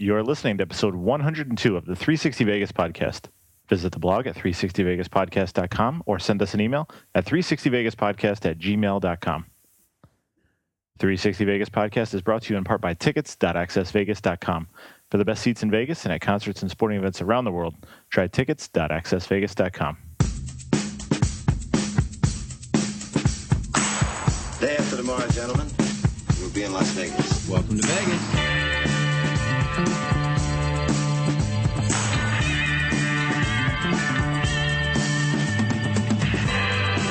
You're listening to episode 102 of the 360 Vegas podcast. Visit the blog at 360vegaspodcast.com or send us an email at 360vegaspodcast at gmail.com. 360 Vegas podcast is brought to you in part by tickets.accessvegas.com. For the best seats in Vegas and at concerts and sporting events around the world, try tickets.accessvegas.com. Day after tomorrow, gentlemen, we'll be in Las Vegas. Welcome to Vegas.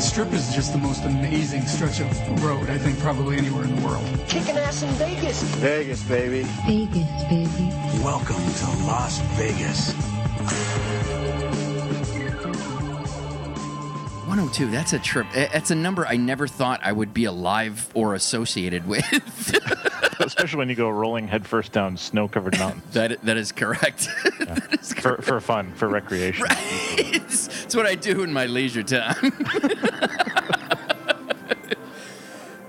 The Strip is just the most amazing stretch of road, I think, probably anywhere in the world. Kicking ass in Vegas. Vegas, baby. Vegas, baby. Welcome to Las Vegas. 102, that's a trip. That's a number I never thought I would be alive or associated with. Especially when you go rolling headfirst down snow covered mountains that, that is correct. that is for, correct. for fun, for recreation. it's, it's what I do in my leisure time.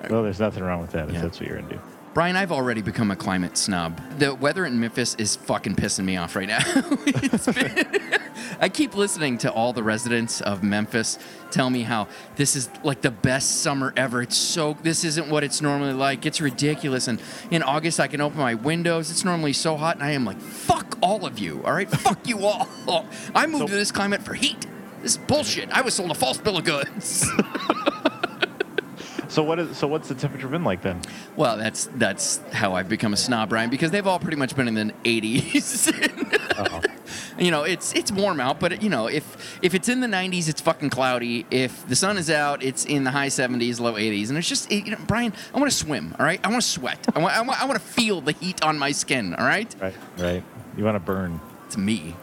Well, there's nothing wrong with that if Yeah. that's what you're into. Brian, I've already become a climate snub. The weather in Memphis is fucking pissing me off right now. Been- I keep listening to all the residents of Memphis tell me how this is like the best summer ever. It's so this isn't what it's normally like. It's ridiculous. And in August I can open my windows. It's normally so hot, and I am like, fuck all of you. All right, fuck you all. I moved So- to this climate for heat. This is bullshit. I was sold a false bill of goods. So what is so what's the temperature been like then? Well, that's that's how I've become a snob, Brian, because they've all pretty much been in the 80s. Uh-huh. you know, it's it's warm out, but you know, if if it's in the 90s, it's fucking cloudy. If the sun is out, it's in the high 70s, low 80s, and it's just it, you know, Brian, I want to swim, all right? I want to sweat. I want I want, I want to feel the heat on my skin, all right? Right, right. You want to burn. It's me.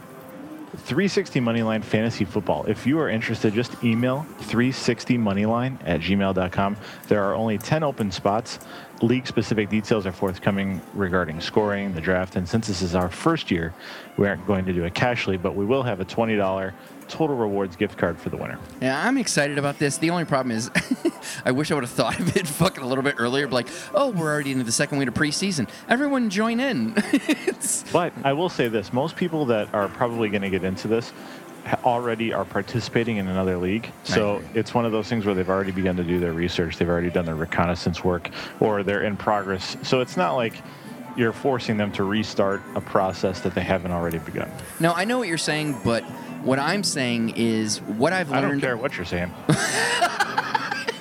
360 Moneyline Fantasy Football. If you are interested, just email 360moneyline at gmail.com. There are only 10 open spots. League specific details are forthcoming regarding scoring, the draft, and since this is our first year, we aren't going to do a cashly, but we will have a $20 total rewards gift card for the winner. Yeah, I'm excited about this. The only problem is, I wish I would have thought of it fucking a little bit earlier. But like, oh, we're already into the second week of preseason. Everyone join in. But I will say this most people that are probably going to get into this already are participating in another league. So it's one of those things where they've already begun to do their research, they've already done their reconnaissance work, or they're in progress. So it's not like you're forcing them to restart a process that they haven't already begun. No, I know what you're saying, but what I'm saying is what I've learned. I don't care what you're saying.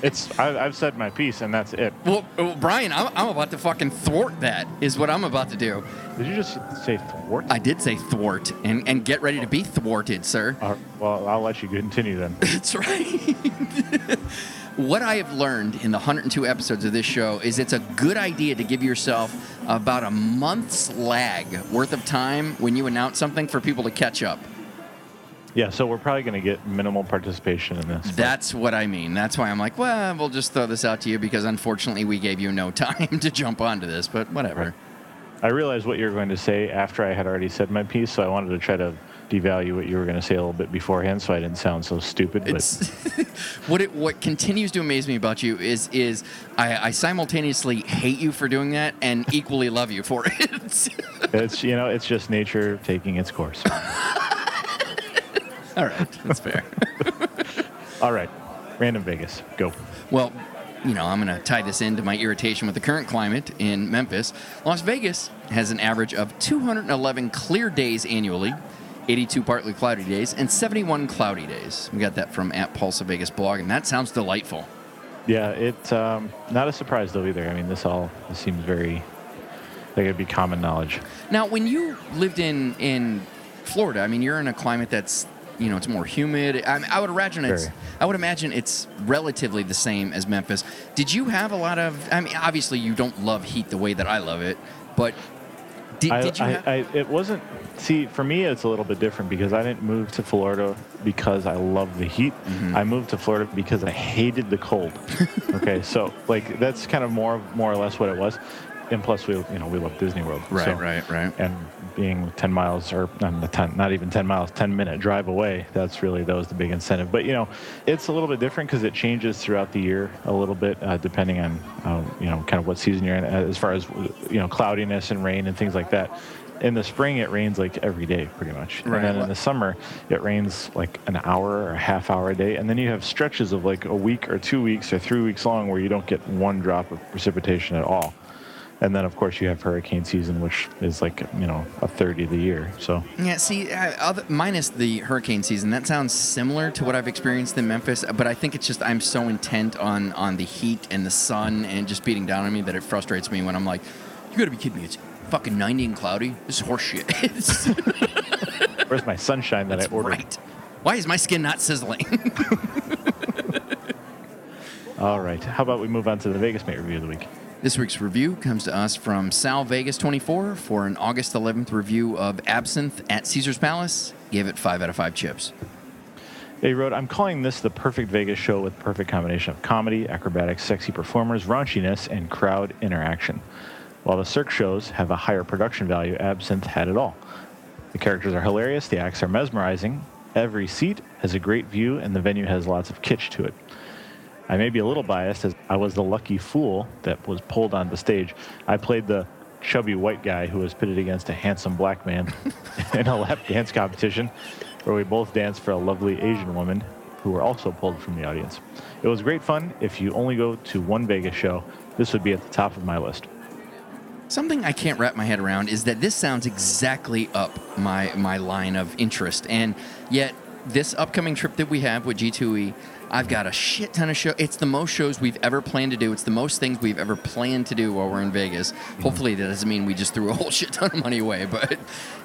it's I, I've said my piece and that's it. Well, well, Brian, I'm, I'm about to fucking thwart that. Is what I'm about to do. Did you just say thwart? I did say thwart, and and get ready to be thwarted, sir. Uh, well, I'll let you continue then. That's right. what I have learned in the 102 episodes of this show is it's a good idea to give yourself about a month's lag worth of time when you announce something for people to catch up. Yeah, so we're probably going to get minimal participation in this. That's what I mean. That's why I'm like, well, we'll just throw this out to you because unfortunately we gave you no time to jump onto this, but whatever. I realized what you were going to say after I had already said my piece, so I wanted to try to devalue what you were going to say a little bit beforehand, so I didn't sound so stupid. But It's what it what continues to amaze me about you is is I, I simultaneously hate you for doing that and equally love you for it. it's you know it's just nature taking its course. All right, that's fair. All right, random Vegas, go. Well, you know, I'm going to tie this into my irritation with the current climate in Memphis. Las Vegas has an average of 211 clear days annually, 82 partly cloudy days, and 71 cloudy days. We got that from at Pulse of Vegas blog, and that sounds delightful. Yeah, it's um, not a surprise though either. I mean, this all this seems very like it'd be common knowledge. Now, when you lived in in Florida, I mean, you're in a climate that's you know it's more humid. I, I would imagine it's Very. I would imagine it's relatively the same as Memphis. Did you have a lot of? I mean, obviously you don't love heat the way that I love it, but Did, I, did you I, have, I, it wasn't. See, for me, it's a little bit different because I didn't move to Florida because I love the heat. Mm-hmm. I moved to Florida because I hated the cold. okay, so like that's kind of more more or less what it was. And plus, we you know we love Disney World. Right, so- right, right. And being 10 miles or not, the 10, not even 10 miles, 10 minute drive away, that's really that was the big incentive. But you know, it's a little bit different because it changes throughout the year a little bit uh, depending on uh, you know kind of what season you're in uh, as far as you know cloudiness and rain and things like that. In the spring, it rains like every day, pretty much. Right. And then in the summer, it rains like an hour or a half hour a day. And then you have stretches of like a week or two weeks or three weeks long where you don't get one drop of precipitation at all. And then, of course, you have hurricane season, which is like, you know, a third of the year. So, Yeah, see, uh, other, minus the hurricane season, that sounds similar to what I've experienced in Memphis. But I think it's just I'm so intent on on the heat and the sun and just beating down on me that it frustrates me when I'm like, "You got to be kidding me! It's fucking 90 and cloudy. This is horseshit." Where's my sunshine that that's I ordered? right. Why is my skin not sizzling? All right. How about we move on to the Vegas Mate review of the week? This week's review comes to us from Sal Vegas 24 for an August 11th review of Absinthe at Caesar's Palace. Gave it five out of five chips. They wrote, I'm calling this the perfect Vegas show with perfect combination of comedy, acrobatics, sexy performers, raunchiness, and crowd interaction. While the Cirque shows have a higher production value, Absinthe had it all. The characters are hilarious, the acts are mesmerizing, every seat has a great view, and the venue has lots of kitsch to it. I may be a little biased as I was the lucky fool that was pulled on the stage. I played the chubby white guy who was pitted against a handsome black man in a lap dance competition where we both danced for a lovely Asian woman who were also pulled from the audience. It was great fun. If you only go to one Vegas show, this would be at the top of my list. Something I can't wrap my head around is that this sounds exactly up my my line of interest, and yet this upcoming trip that we have with G2E, I've got a shit ton of shows. It's the most shows we've ever planned to do. It's the most things we've ever planned to do while we're in Vegas. Hopefully, that doesn't mean we just threw a whole shit ton of money away, but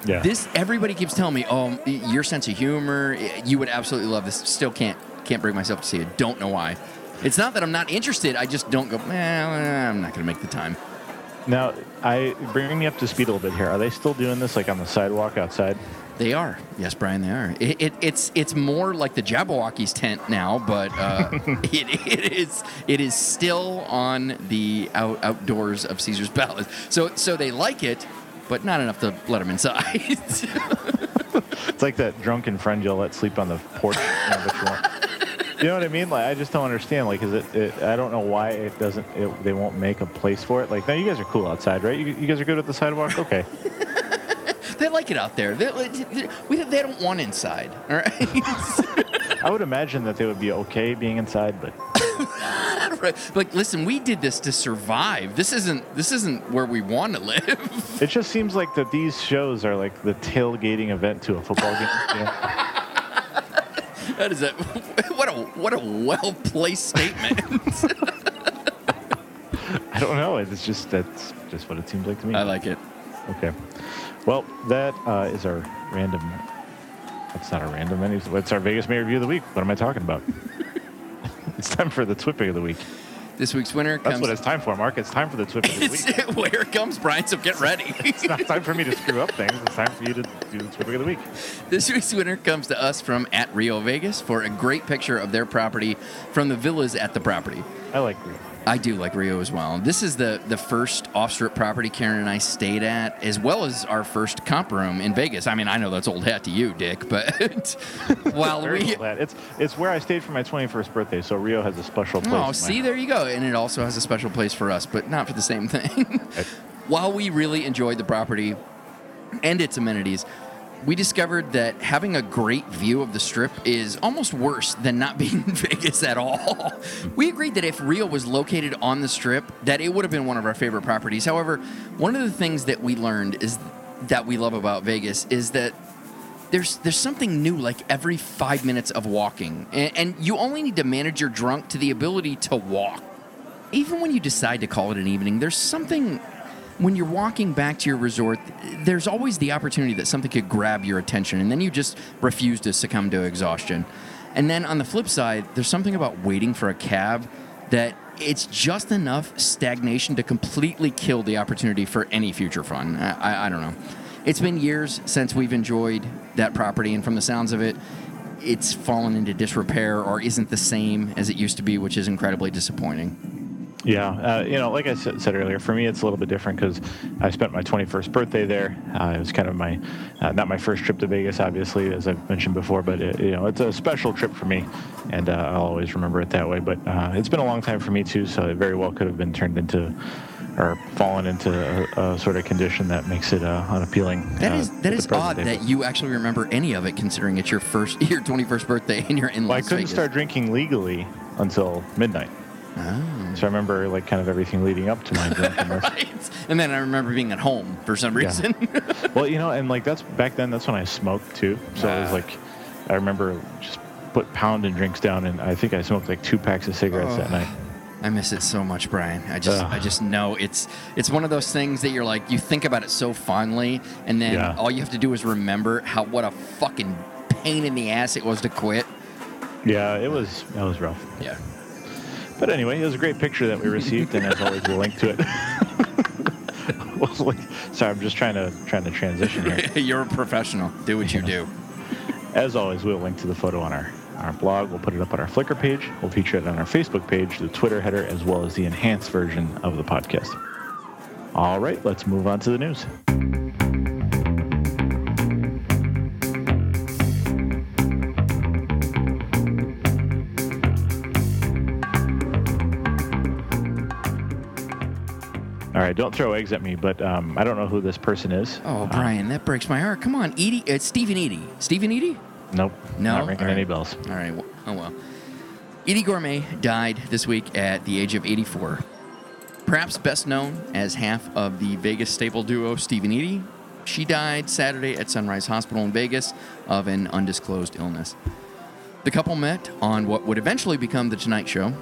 Yeah. this everybody keeps telling me, oh, your sense of humor, you would absolutely love this. Still can't can't bring myself to see it. Don't know why. It's not that I'm not interested. I just don't go. Eh, I'm not going to make the time. Now, I bring me up to speed a little bit here. Are they still doing this like on the sidewalk outside? They are. Yes, Brian, they are. It, it, it's it's more like the Jabberwocky's tent now, but uh, it, it is it is still on the out, outdoors of Caesar's Palace. So so they like it, but not enough to let them inside. It's like that drunken friend you'll let sleep on the porch. you, know, you. You know what I mean? Like I just don't understand. Like, is it? it I don't know why it doesn't. It, they won't make a place for it. Like, now you guys are cool outside, right? You, you guys are good at the sidewalk. Okay. They like it out there. They, they, we- they don't want inside. All right. I would imagine that they would be okay being inside, but right. Like, listen, we did this to survive. This isn't this isn't where we want to live. it just seems like that these shows are like the tailgating event to a football game. know? that is a what a what a well placed statement. I don't know. It's just that's just what it seems like to me. I like it. Okay. Well, that uh, is our random. That's not a random. any- It's our Vegas Mate review of the week. What am I talking about? it's time for the Twit of the week. This week's winner That's comes. what it's time for, Mark. It's time for the Twit of the It's, week. here it comes, Brian. So get ready. It's not time for me to screw up things. It's time for you to do the Twit of the week. this week's winner comes to us from at Rio Vegas for a great picture of their property from the villas at the property. I like Rio. I do like Rio as well. This is the the first off-strip property Karen and I stayed at, as well as our first comp room in Vegas. I mean, I know that's old hat to you, Dick, but while we. It's it's where I stayed for my 21st birthday, so Rio has a special oh, place. Oh, see, there you go. And it also has a special place for us, but not for the same thing. While we really enjoyed the property and its amenities, we discovered that having a great view of the strip is almost worse than not being in Vegas at all. We agreed that if Rio was located on the strip, that it would have been one of our favorite properties. However, one of the things that we learned is that we love about Vegas is that there's there's something new like every five minutes of walking, and, and you only need to manage your drunk to the ability to walk. Even when you decide to call it an evening, there's something when you're walking back to your resort. There's always the opportunity that something could grab your attention, and then you just refuse to succumb to exhaustion. And then on the flip side, there's something about waiting for a cab that it's just enough stagnation to completely kill the opportunity for any future fun. I, I, I don't know. It's been years since we've enjoyed that property, and from the sounds of it, it's fallen into disrepair or isn't the same as it used to be, which is incredibly disappointing. Yeah, uh, you know, like I said, said earlier, for me it's a little bit different because I spent my 21st birthday there. Uh, it was kind of my, uh, not my first trip to Vegas, obviously, as I've mentioned before, but it, you know, it's a special trip for me, and uh, I'll always remember it that way. But uh, it's been a long time for me too, so it very well could have been turned into, or fallen into a, a sort of condition that makes it uh, unappealing. That is at that is odd day. that you actually remember any of it, considering it's your first your 21st birthday and you're in Well, I couldn't Vegas. start drinking legally until midnight. Oh. So I remember like kind of everything leading up to my drunkenness. Right. And then I remember being at home for some Yeah. reason. well, you know, and like that's back then. That's when I smoked too. So it was Ah. like, I remember just put pounding drinks down, and I think I smoked like two packs of cigarettes that Oh. night. I miss it so much, Brian. I just Ugh. I just know it's it's one of those things that you're like you think about it so fondly and then Yeah. all you have to do is remember how what a fucking pain in the ass it was to quit. Yeah, it was that was rough. Yeah. But anyway, it was a great picture that we received, and as always, we'll link to it. Sorry, I'm just trying to trying to transition here. You're a professional. Do what you do. As always, we'll link to the photo on our, our blog. We'll put it up on our Flickr page. We'll feature it on our Facebook page, the Twitter header, as well as the enhanced version of the podcast. All right, let's move on to the news. Don't throw eggs at me, but um, I don't know who this person is. Oh, Uh, Brian, that breaks my heart. Come on, Eydie. It's Steve and Eydie. Stephen Edie? nope. No? Not ringing right. any bells. All right. Oh well. Eydie Gorme died this week at the age of 84. Perhaps best known as half of the Vegas staple duo Steve and Eydie, she died Saturday at Sunrise Hospital in Vegas of an undisclosed illness. The couple met on what would eventually become The Tonight Show.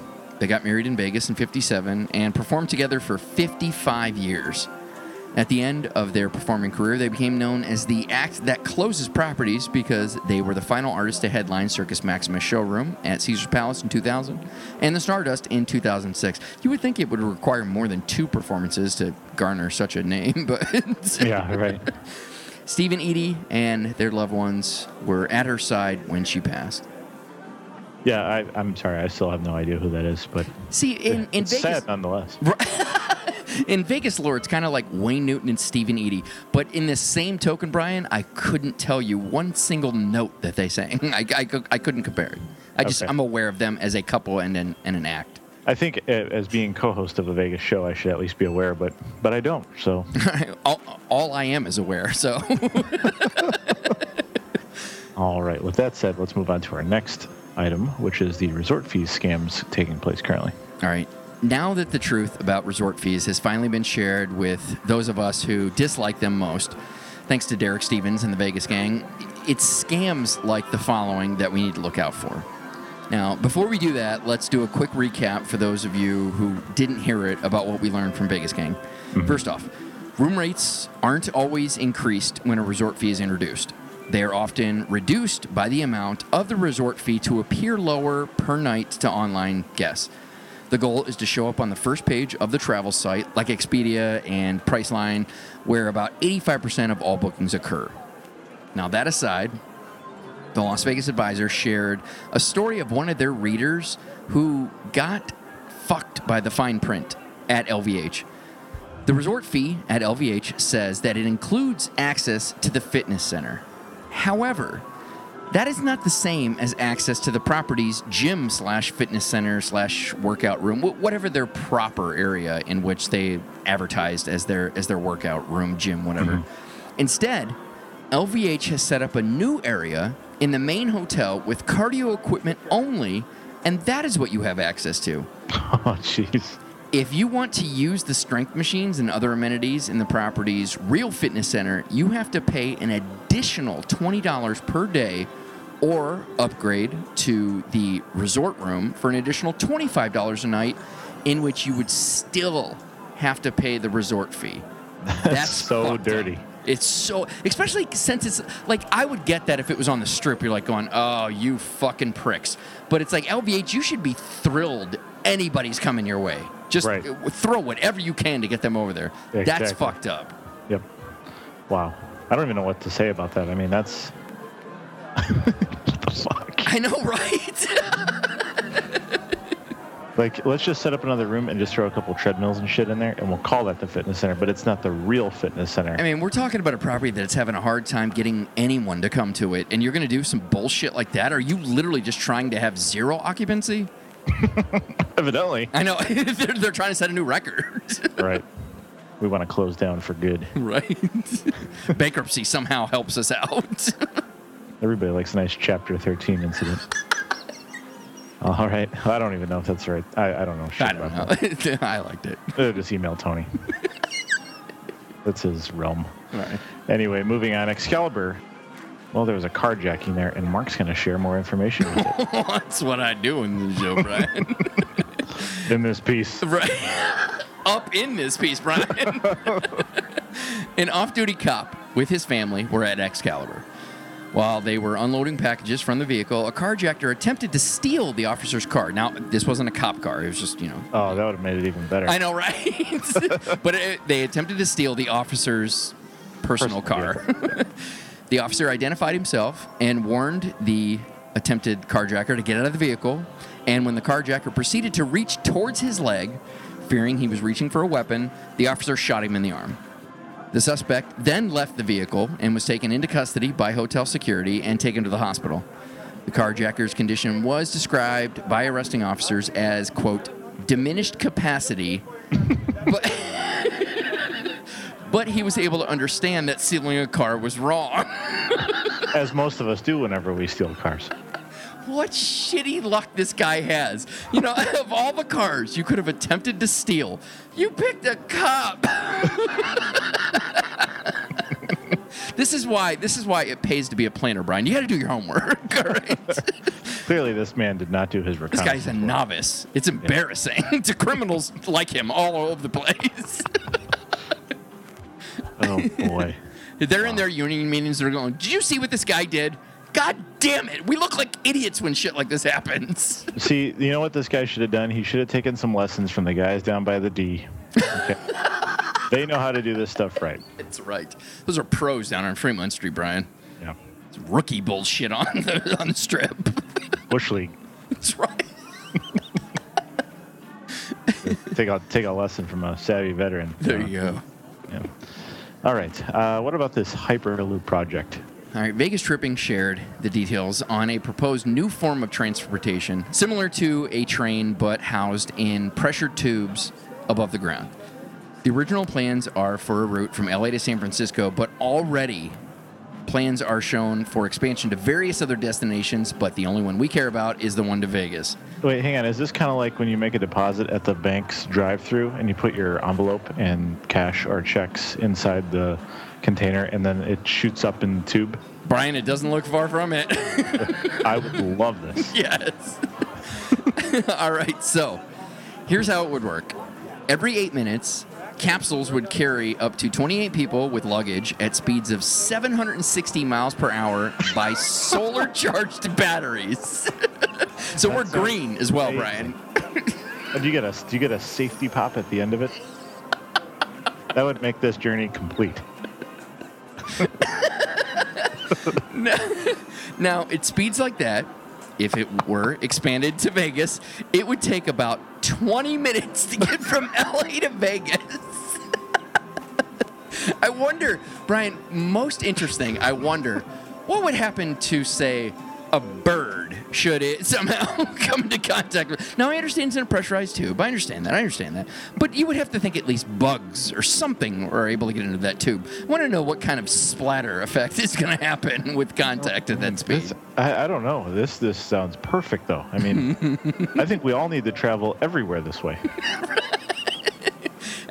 They got married in Vegas in 57 and performed together for 55 years. At the end of their performing career, they became known as the act that closes properties because they were the final artists to headline Circus Maximus showroom at Caesar's Palace in 2000 and the Stardust in 2006. You would think it would require more than two performances to garner such a name, but Yeah, right. Steve and Eydie and their loved ones were at her side when she passed. Yeah, I, I'm sorry. I still have no idea who that is, but See, in, in it's Vegas, sad nonetheless. in Vegas lore, it's kind of like Wayne Newton and Steve and Eydie. But in this same token, Brian, I couldn't tell you one single note that they sang. I, I, I couldn't compare it. I just Okay. I'm aware of them as a couple and an and an act. I think uh, as being co-host of a Vegas show, I should at least be aware, but but I don't. So all, all I am is aware. So. With that said, let's move on to our next item, which is the resort fees scams taking place currently. All right. Now that the truth about resort fees has finally been shared with those of us who dislike them most, thanks to Derek Stevens and the Vegas gang, it's scams like the following that we need to look out for. Now, before we do that, let's do a quick recap for those of you who didn't hear it about what we learned from Vegas Gang. Mm-hmm. First off, room rates aren't always increased when a resort fee is introduced. They are often reduced by the amount of the resort fee to appear lower per night to online guests. The goal is to show up on the first page of the travel site, like Expedia and Priceline, where about 85% of all bookings occur. Now, that aside, the Las Vegas Advisor shared a story of one of their readers who got fucked by the fine print at LVH. The resort fee at LVH says that it includes access to the fitness center. However, that is not the same as access to the property's gym slash fitness center slash workout room, whatever their proper area in which they advertised as their as their workout room, gym, whatever. Mm-hmm. Instead, LVH has set up a new area in the main hotel with cardio equipment only, and that is what you have access to. Oh, jeez. If you want to use the strength machines and other amenities in the property's real fitness center, you have to pay an additional $20 per day or upgrade to the resort room for an additional $25 a night, in which you would still have to pay the resort fee. That's so fucked up. dirty. It's so, especially since it's like I would get that if it was on the strip. You're like going, "Oh, you fucking pricks!" But it's like LVH. You should be thrilled anybody's coming your way. Just Right. throw whatever you can to get them over there. That's fucked up. Yep. Wow. I don't even know what to say about that. I mean, that's. what the fuck? I know, right? Like, let's just set up another room and just throw a couple treadmills and shit in there, and we'll call that the fitness center. But it's not the real fitness center. I mean, we're talking about a property that's having a hard time getting anyone to come to it, and you're going to do some bullshit like that? Are you literally just trying to have zero occupancy? Evidently. I know they're, they're trying to set a new record, right. We want to close down for good. right? Bankruptcy somehow helps us out. Everybody likes a nice Chapter 13 incident. All right. I don't even know if that's right. I, I don't know. Shit I don't know. I liked it. Uh, Just email Tony. that's his realm. Right. Anyway, moving on. Excalibur. Well, there was a carjacking there, and Mark's going to share more information with it That's what I do in the show, Brian. in this piece. right. Up in this piece, Brian. An off-duty cop with his family were at Excalibur. While they were unloading packages from the vehicle, a carjacker attempted to steal the officer's car. Now, this wasn't a cop car. It was just, you know, Oh, that would have made it even better. I know, right? but it, they attempted to steal the officer's personal Personal car. The officer identified himself and warned the attempted carjacker to get out of the vehicle. And when the carjacker proceeded to reach towards his leg, fearing he was reaching for a weapon, the officer shot him in the arm. The suspect then left the vehicle and was taken into custody by hotel security and taken to the hospital. The carjacker's condition was described by arresting officers as, quote, diminished capacity, but, but he was able to understand that stealing a car was wrong. As most of us do whenever we steal cars. what shitty luck this guy has. You know, of all the cars you could have attempted to steal, you picked a cop. this is why this is why it pays to be a planner, Brian. You got to do your homework, all right? Clearly, this man did not do his This guy's a novice. It's embarrassing to criminals like him all over the place. Oh, boy. They're in their union meetings. They're going, "Did you see what this guy did? God damn it! We look like idiots when shit like this happens." See, you know what this guy should have done? He should have taken some lessons from the guys down by the D. Okay. they know how to do this stuff right. It's right. Those are pros down on Fremont Street, Brian. Yeah. It's rookie bullshit on the on the strip. Bush League. That's right. Take a take a lesson from a savvy veteran. There Uh, you go. Yeah. All right. Uh, what about this Hyperloop project? All right, Vegas Tripping shared the details on a proposed new form of transportation, similar to a train but housed in pressure tubes above the ground. The original plans are for a route from LA to San Francisco, but already plans are shown for expansion to various other destinations, but the only one we care about is the one to Vegas. Wait, hang on. Is this kind of like when you make a deposit at the bank's drive-through and you put your envelope and cash or checks inside the container and then it shoots up in the tube? Brian, it doesn't look far from it. I would love this. yes. All right, so here's how it would work. Every eight minutes, capsules would carry up to 28 people with luggage at speeds of 760 miles per hour by solar charged batteries. so we're green as well, amazing. Brian. Uh, Do you get a do you get a safety pop at the end of it? That would make this journey complete. Now, at speeds like that, if it were expanded to Vegas, it would take about 20 minutes to get from LA to Vegas. I wonder, Brian, most interesting, I wonder what would happen to, say, a bird should it somehow come into contact with. Now, I understand it's in a pressurized tube. I understand that. I understand that. But you would have to think at least bugs or something are able to get into that tube. I want to know what kind of splatter effect is going to happen with contact at that speed. This, I, I don't know. This this sounds perfect though. I mean, I think we all need to travel everywhere this way.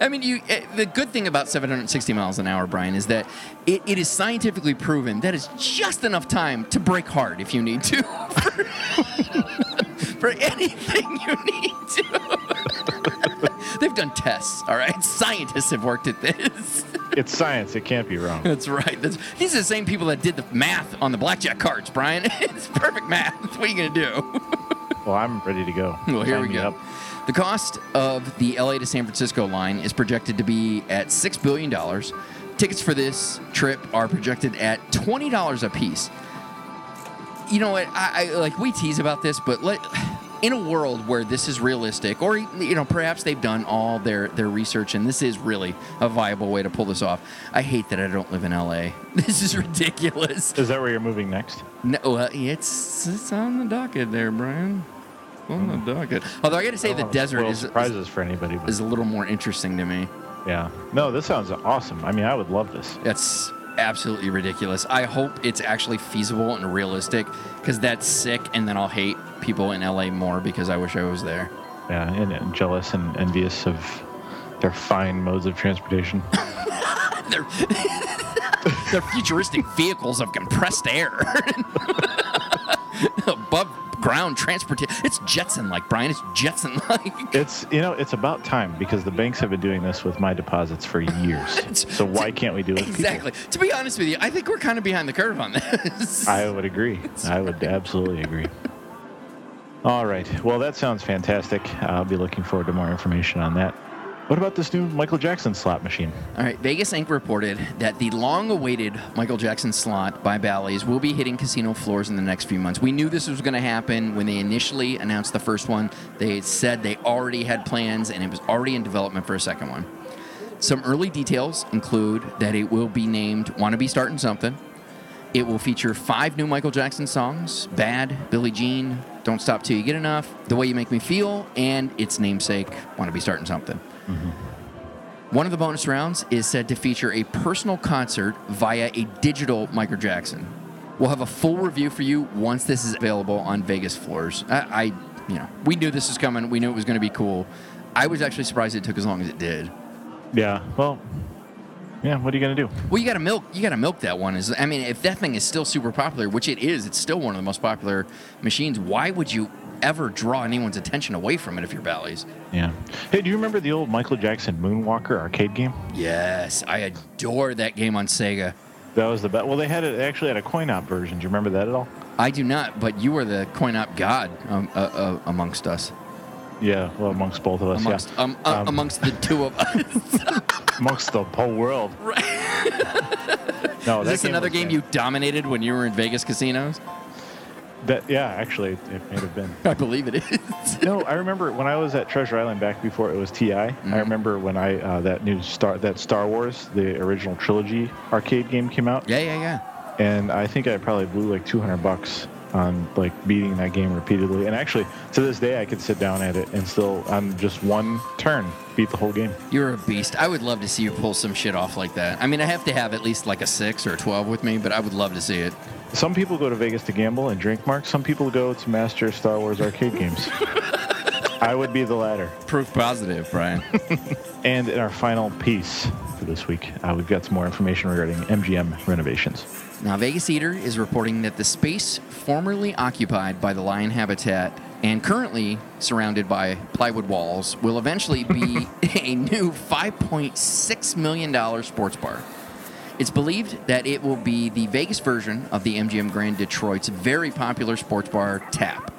I mean, you. eh, The good thing about 760 miles an hour, Brian, is that it, it is scientifically proven that is just enough time to break hard if you need to. For, for anything you need to. They've done tests, all right? Scientists have worked at this. It's science. It can't be wrong. That's right. That's, these are the same people that did the math on the blackjack cards, Brian. It's perfect math. What are you going to do? Well, I'm ready to go. Well, here Sign we go. up. The cost of the LA to San Francisco line is projected to be at $6 billion. Tickets for this trip are projected at $20 a piece. You know what? I, I like we tease about this, but let, in a world where this is realistic, or you know, perhaps they've done all their their research and this is really a viable way to pull this off. I hate that I don't live in LA. This is ridiculous. Is that where you're moving next? No, well, it's it's on the docket there, Brian. On the docket. Although I got to say, the desert spoil is, is surprises for anybody. But is a little more interesting to me. yeah. No, this sounds awesome. I mean, I would love this. That's absolutely ridiculous. I hope it's actually feasible and realistic because that's sick, and then I'll hate people in LA more because I wish I was there. Yeah, and, and jealous and envious of their fine modes of transportation. They're, they're futuristic vehicles of compressed air. Above ground transportation. It's Jetson like, Brian. It's Jetson like. It's you know it's about time because the banks have been doing this with my deposits for years. so why can't we do it? with people? Exactly. To be honest with you, I think we're kind of behind the curve on this. I would agree. I would absolutely agree. All right. Well, that sounds fantastic. I'll be looking forward to more information on that. What about this new Michael Jackson slot machine? All right, Vegas Inc. reported that the long-awaited Michael Jackson slot by Bally's will be hitting casino floors in the next few months. We knew this was going to happen when they initially announced the first one. They said they already had plans and it was already in development for a second one. Some early details include that it will be named "Wanna Be Starting Something." It will feature five new Michael Jackson songs: "Bad," "Billie Jean," "Don't Stop Till You Get Enough," "The Way You Make Me Feel," and its namesake, "Wanna Be Starting Something." Mm-hmm. One of the bonus rounds is said to feature a personal concert via a digital Michael Jackson. We'll have a full review for you once this is available on Vegas floors. I, I you know, we knew this was coming. We knew it was going to be cool. I was actually surprised it took as long as it did. Yeah. Well. Yeah. What are you gonna do? Well, you got to milk. You got to milk that one. Is I mean, if that thing is still super popular, which it is, it's still one of the most popular machines. Why would you ever draw anyone's attention away from it if you're Bally's? Yeah. Hey, do you remember the old Michael Jackson Moonwalker arcade game? Yes, I adore that game on Sega. That was the best. Well, they had it. They actually had a coin op version. Do you remember that at all? I do not, but you are the coin op god um, uh, uh, amongst us, Yeah. Well, amongst both of us. amongst yeah. um, uh, Um, amongst the two of us. amongst the whole world. no, Is this another game you dominated when you were in Vegas casinos? That yeah, actually, it may have been. I believe it is. No, I remember when I was at Treasure Island back before it was TI. I remember when I uh, that new Star that Star Wars, the original trilogy arcade game came out, yeah, yeah, yeah. and I think I probably blew like 200 bucks on like beating that game repeatedly. And actually, to this day, I could sit down at it and still on just one turn beat the whole game. You're a beast. I would love to see you pull some shit off like that. I mean, I have to have at least like a six or a twelve with me, but I would love to see it. Some people go to Vegas to gamble and drink, Mark. Some people go to master Star Wars arcade games. I would be the latter. Proof positive, Brian. And in our final piece for this week, uh, we've got some more information regarding MGM renovations. Now, Vegas Eater is reporting that the space formerly occupied by the lion habitat and currently surrounded by plywood walls will eventually be a new $5.6 million sports bar. It's believed that it will be the Vegas version of the MGM Grand Detroit's very popular sports bar, Tap.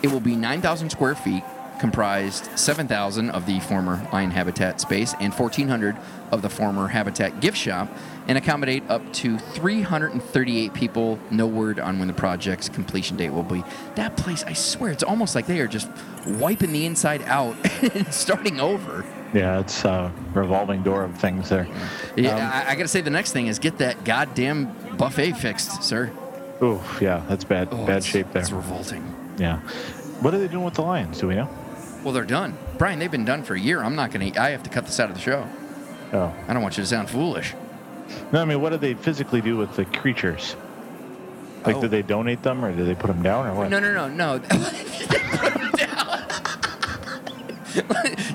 It will be 9,000 square feet, comprised 7,000 of the former Lion Habitat space and 1,400 of the former Habitat gift shop, and accommodate up to 338 people. No word on when the project's completion date will be. That place, I swear, it's almost like they are just wiping the inside out and starting over. Yeah, it's a revolving door of things there. Yeah, Um, I, I got to say, the next thing is get that goddamn buffet fixed, sir. Ooh, yeah, that's bad. Oh, bad shape there. It's revolting. Yeah. What are they doing with the lions? Do we know? Well, they're done. Brian, they've been done for a year. I'm not going to, I have to cut this out of the show. Oh. I don't want you to sound foolish. No, I mean, what do they physically do with the creatures? Like, Oh. do they donate them or do they put them down or what? No, no, no, no.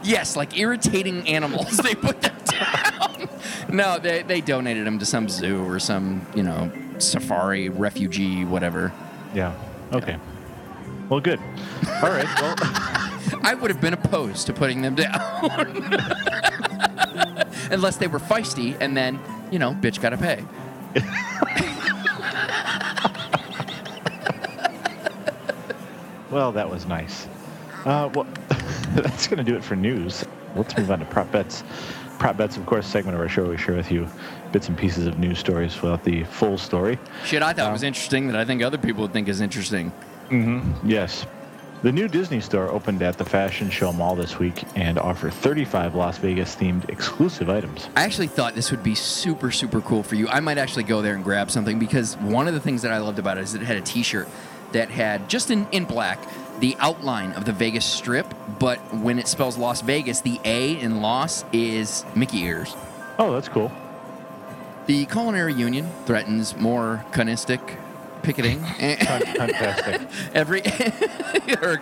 Put 'em down. yes, like irritating animals. They put them down. No, they, they donated them to some zoo or some, you know, safari, refugee, whatever. Yeah. Okay. Well, good. All right. Well, I would have been opposed to putting them down. Unless they were feisty and then, you know, bitch gotta pay. Well, that was nice. Uh, well, that's going to do it for news. Let's move on to prop bets. Prop bets, of course, segment of our show. We share with you bits and pieces of news stories without the full story. Shit, I thought Um, was interesting that I think other people would think is interesting. Mm-hmm, Yes. The new Disney store opened at the Fashion Show Mall this week and offer 35 Las Vegas themed exclusive items. I actually thought this would be super, super cool for you. I might actually go there and grab something because one of the things that I loved about it is it had a T-shirt that had just in, in black the outline of the Vegas Strip, but when it spells Las Vegas, the A in Las is Mickey ears. Oh, that's cool. The Culinary Union threatens more cunistic picketing. Fantastic. Every or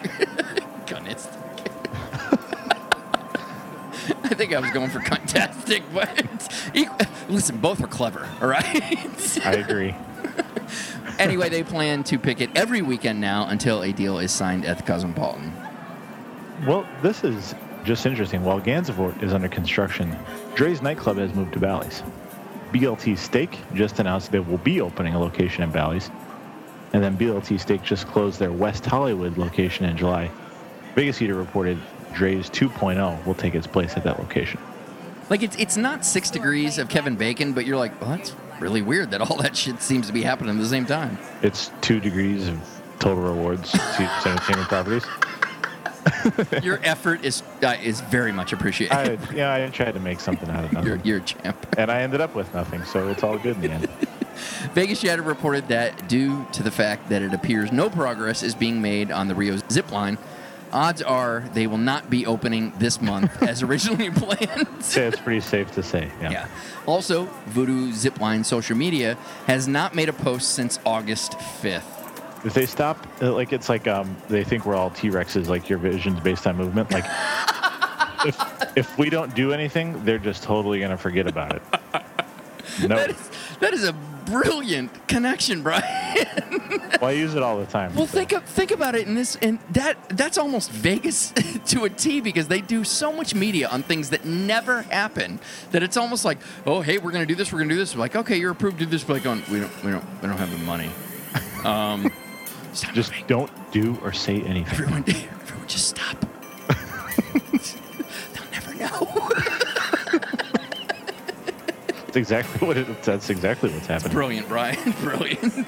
cunistic. I think I was going for fantastic, but listen, both are clever. All right. I agree. Anyway, they plan to picket every weekend now until a deal is signed at the Cosmopolitan. Well, this is just interesting. While Gansevoort is under construction, Drai's nightclub has moved to Bally's. BLT Steak just announced they will be opening a location in Bally's. And then BLT Steak just closed their West Hollywood location in July. Vegas Eater reported Drai's 2.0 will take its place at that location. Like it's it's not six degrees of Kevin Bacon, but you're like, that's really weird that all that shit seems to be happening at the same time. It's two degrees of total rewards Caesars Entertainment Properties. Your effort is uh, is very much appreciated. I, yeah, I tried to make something out of nothing. you're, you're a champ. and I ended up with nothing, so it's all good in the end. Vegas Shadow reported that due to the fact that it appears no progress is being made on the Rio zip line, odds are they will not be opening this month as originally planned. So it's pretty safe to say. Yeah. yeah. Also, Voodoo Zipline social media has not made a post since August 5th. If they stop, uh, like it's like um, they think we're all T Rexes, like your vision's based on movement. Like if if we don't do anything, they're just totally gonna forget about it. No, That is, that is a brilliant connection, Brian. well, I use it all the time. Well, so. think of, think about it in this, and that that's almost Vegas to a T because they do so much media on things that never happen that it's almost like, oh, hey, we're gonna do this, we're gonna do this. We're like, okay, you're approved to do this, but like, going, we don't, we don't, we don't have the money. Um, stop Just moving. don't do or say anything. everyone, everyone, just stop. They'll never know. That's exactly what it. That's exactly what's happening. Brilliant, Brian. Brilliant.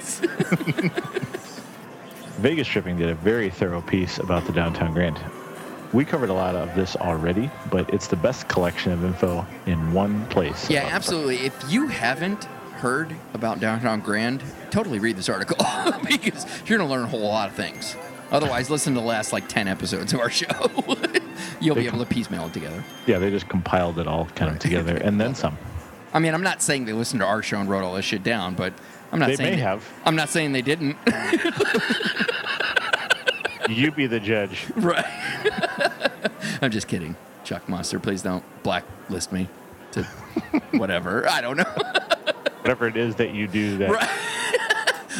Vegas Tripping did a very thorough piece about the downtown Grand. We covered a lot of this already, but it's the best collection of info in one place. Yeah, absolutely. If you haven't heard about Downtown Grand, totally read this article because you're going to learn a whole lot of things. Otherwise, listen to the last like 10 episodes of our show. You'll be able to piecemeal it together. Yeah, they just compiled it all kind of together and then some. I mean, I'm not saying they listened to our show and wrote all this shit down, but I'm not They saying may have. I'm not saying they didn't. You be the judge. right. I'm just kidding. Chuck Monster, please don't blacklist me to whatever. I don't know. Whatever it is that you do that Right.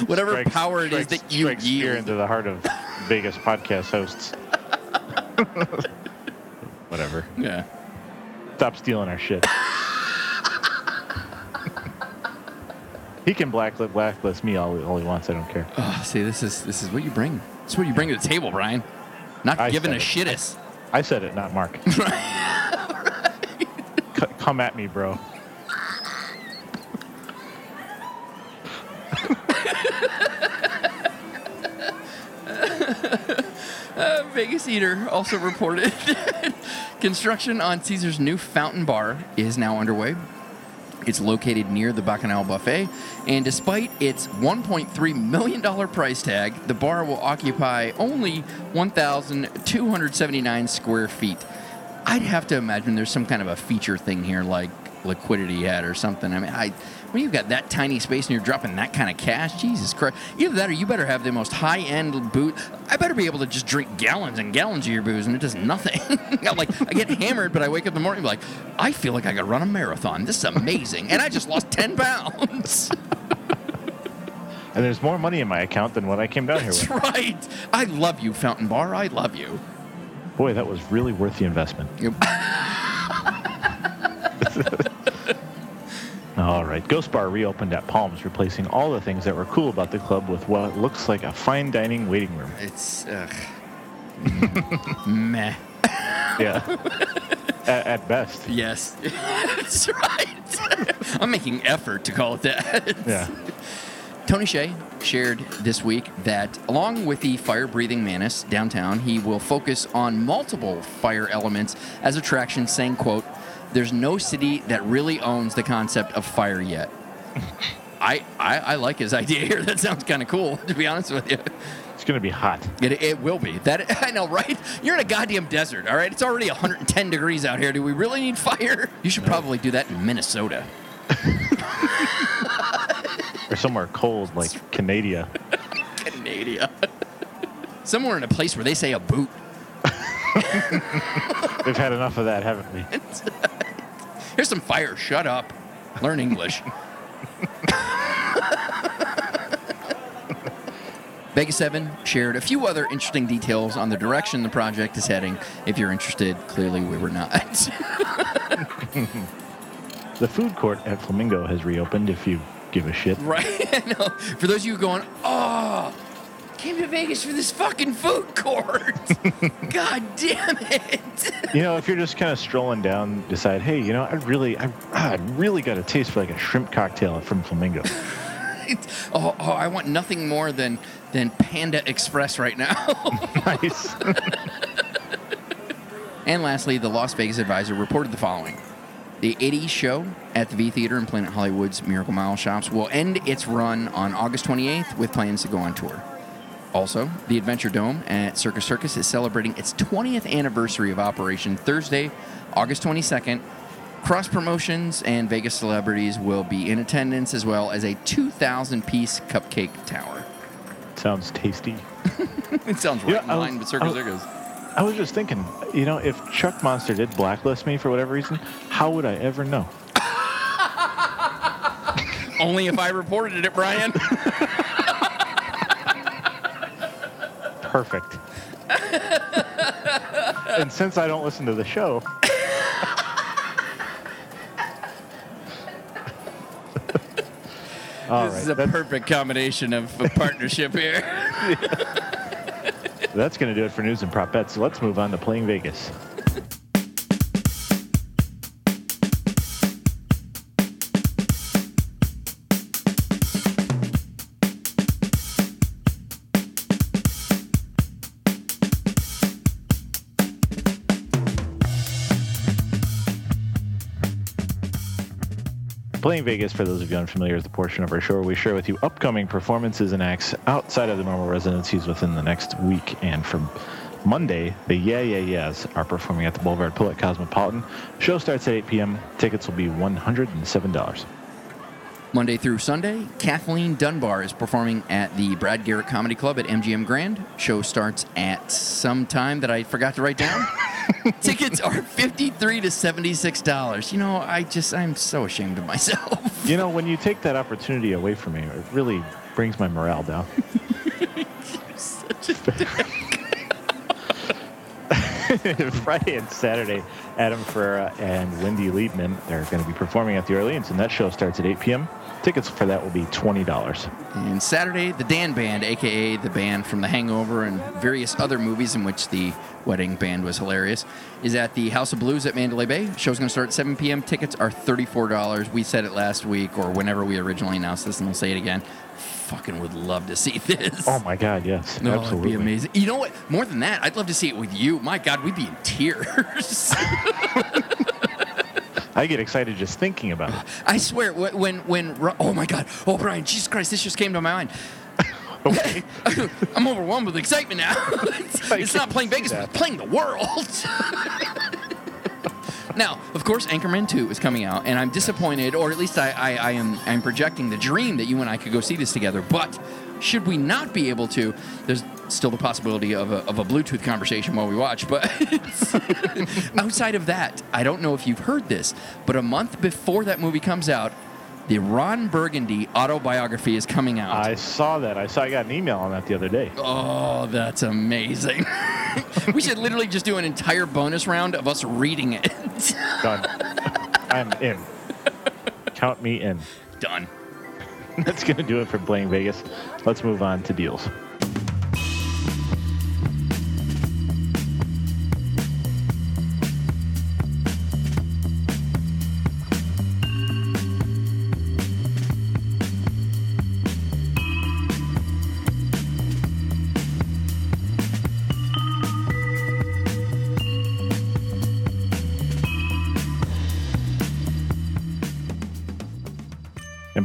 Whatever strikes- power it is strikes- that you strikes fear yield. into the heart of Vegas podcast hosts. Whatever. Yeah. Stop stealing our shit. He can blacklist, blacklist me all, all he wants. I don't care. Oh, see, this is this is what you bring. This is what you bring to the table, Brian. Not I giving a it. shitus. I said it, not Mark. C- come at me, bro. Uh, Vegas Eater also reported construction on Caesar's new fountain bar is now underway. It's located near the Bacchanal Buffet, and despite its $1.3 million price tag, the bar will occupy only 1,279 square feet. I'd have to imagine there's some kind of a feature thing here, like liquidity hat or something. I mean, I when you've got that tiny space and you're dropping that kind of cash, Jesus Christ! Either that or you better have the most high-end boot. I better be able to just drink gallons and gallons of your booze, and it does nothing. I'm like I get hammered, but I wake up in the morning and be like, I feel like I could run a marathon. This is amazing, and I just lost ten pounds. And there's more money in my account than what I came down here That's with. right. I love you, Fountain Bar. I love you. Boy, that was really worth the investment. Yep. All right. Ghost Bar reopened at Palms, replacing all the things that were cool about the club with what looks like a fine dining waiting room. It's ugh. Meh. Yeah. at, at best. Yes. That's right. I'm making effort to call it that. Yeah. Tony Hsieh shared this week that along with the fire breathing Mantis downtown, he will focus on multiple fire elements as attractions, saying, quote, there's no city that really owns the concept of fire yet. I, I, I like his idea here. That sounds kind of cool, to be honest with you. It's going to be hot. It, it will be. That I know, right? You're in a goddamn desert, all right? It's already 110 degrees out here. Do we really need fire? You should probably do that in Minnesota. Or somewhere cold like Canada. Canada. Somewhere in a place where they say a boot. We've had enough of that, haven't we? Here's some fire. Shut up. Learn English. Vegas 7 shared a few other interesting details on the direction the project is heading. If you're interested, clearly we were not. The food court at Flamingo has reopened if you give a shit. right? I know. For those of you going, oh, came to Vegas for this fucking food court. God damn it. You know, if you're just kind of strolling down, decide, hey, you know, I really, I, I really got a taste for like a shrimp cocktail from Flamingo. oh, oh, I want nothing more than than Panda Express right now. nice. And lastly, the Las Vegas Advisor reported the following. The 80s show at the V Theater in Planet Hollywood's Miracle Mile shops will end its run on August 28th with plans to go on tour. Also, the Adventure Dome at Circus Circus is celebrating its 20th anniversary of operation Thursday, August 22nd. Cross promotions and Vegas celebrities will be in attendance, as well as a 2,000 piece cupcake tower. Sounds tasty. It sounds right Yeah, in I was- with Circus I was- Circus. I was just thinking, you know, if Chuck Monster did blacklist me for whatever reason, how would I ever know? Only if I reported it, Brian. Perfect. and since I don't listen to the show, All this right, is a that's- perfect combination of a partnership here. that's going to do it for news and prop bets. So let's move on to playing Vegas. Playing Vegas, for those of you unfamiliar, is the portion of our show where we share with you upcoming performances and acts outside of the normal residencies within the next week. And from Monday, the Yeah Yeah Yeahs are performing at the Boulevard Pool at Cosmopolitan. Show starts at 8 p.m. Tickets will be $107. Monday through Sunday, Kathleen Dunbar is performing at the Brad Garrett Comedy Club at MGM Grand. Show starts at some time that I forgot to write down. Tickets are fifty-three to seventy-six dollars. You know, I just I'm so ashamed of myself. You know, when you take that opportunity away from me, it really brings my morale down. Friday and Saturday, Adam Ferrara and Wendy Liebman are going to be performing at the Orleans, and that show starts at 8 p.m. Tickets for that will be $20. And Saturday, the Dan Band, aka the band from The Hangover and various other movies in which the wedding band was hilarious, is at the House of Blues at Mandalay Bay. Show's going to start at 7 p.m. Tickets are $34. We said it last week, or whenever we originally announced this, and we'll say it again. Fucking would love to see this. Oh my God, yes, No, absolutely. it'd be amazing. You know what? More than that, I'd love to see it with you. My God, we'd be in tears. I get excited just thinking about it. I swear, wh- when when oh my God, oh Brian, Jesus Christ, this just came to my mind. Okay. I'm overwhelmed with excitement now. it's it's not playing Vegas, it's playing the world. Now, of course, Anchorman 2 is coming out, and I'm disappointed, or at least I, I, I am I'm projecting the dream that you and I could go see this together. But should we not be able to, there's still the possibility of a, of a Bluetooth conversation while we watch. But outside of that, I don't know if you've heard this, but a month before that movie comes out, the Ron Burgundy autobiography is coming out. I saw that. I saw. I got an email on that the other day. Oh, that's amazing. we should literally just do an entire bonus round of us reading it. Done. I'm in. Count me in. Done. That's going to do it for playing Vegas. Let's move on to deals.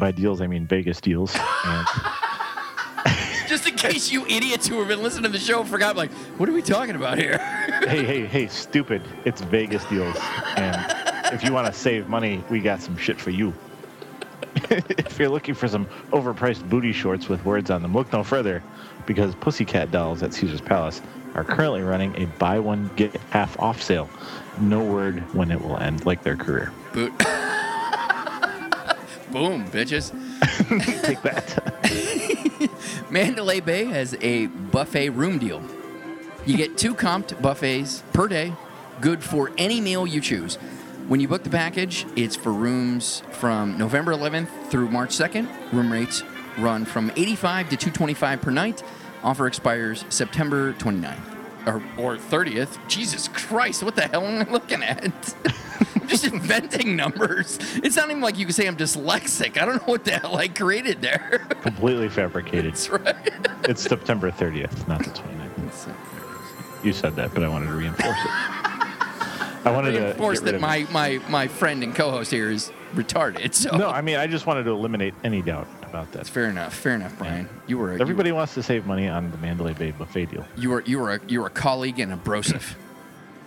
By deals, I mean Vegas deals. And Just in case you idiots who have been listening to the show forgot, like, what are we talking about here? hey, hey, hey, stupid. It's Vegas deals. And if you want to save money, we got some shit for you. if you're looking for some overpriced booty shorts with words on them, look no further because Pussycat Dolls at Caesar's Palace are currently running a buy one, get half off sale. No word when it will end, like their career. Boot. Boom, bitches. Take that. Mandalay Bay has a buffet room deal. You get two comped buffets per day, good for any meal you choose. When you book the package, it's for rooms from November 11th through March 2nd. Room rates run from 85 to 225 per night. Offer expires September 29th or, or 30th. Jesus Christ, what the hell am I looking at? I'm just inventing numbers. It's not even like you can say I'm dyslexic. I don't know what the hell I created there. Completely fabricated. That's right. It's September 30th, not the 29th. You said that, but I wanted to reinforce it. I wanted to reinforce that my, my, my friend and co-host here is retarded. So No, I mean I just wanted to eliminate any doubt about that. that's fair enough. Fair enough, Brian. You were a, Everybody wants to save money on the Mandalay Bay buffet deal. You were you were a, you were a colleague and a brosif.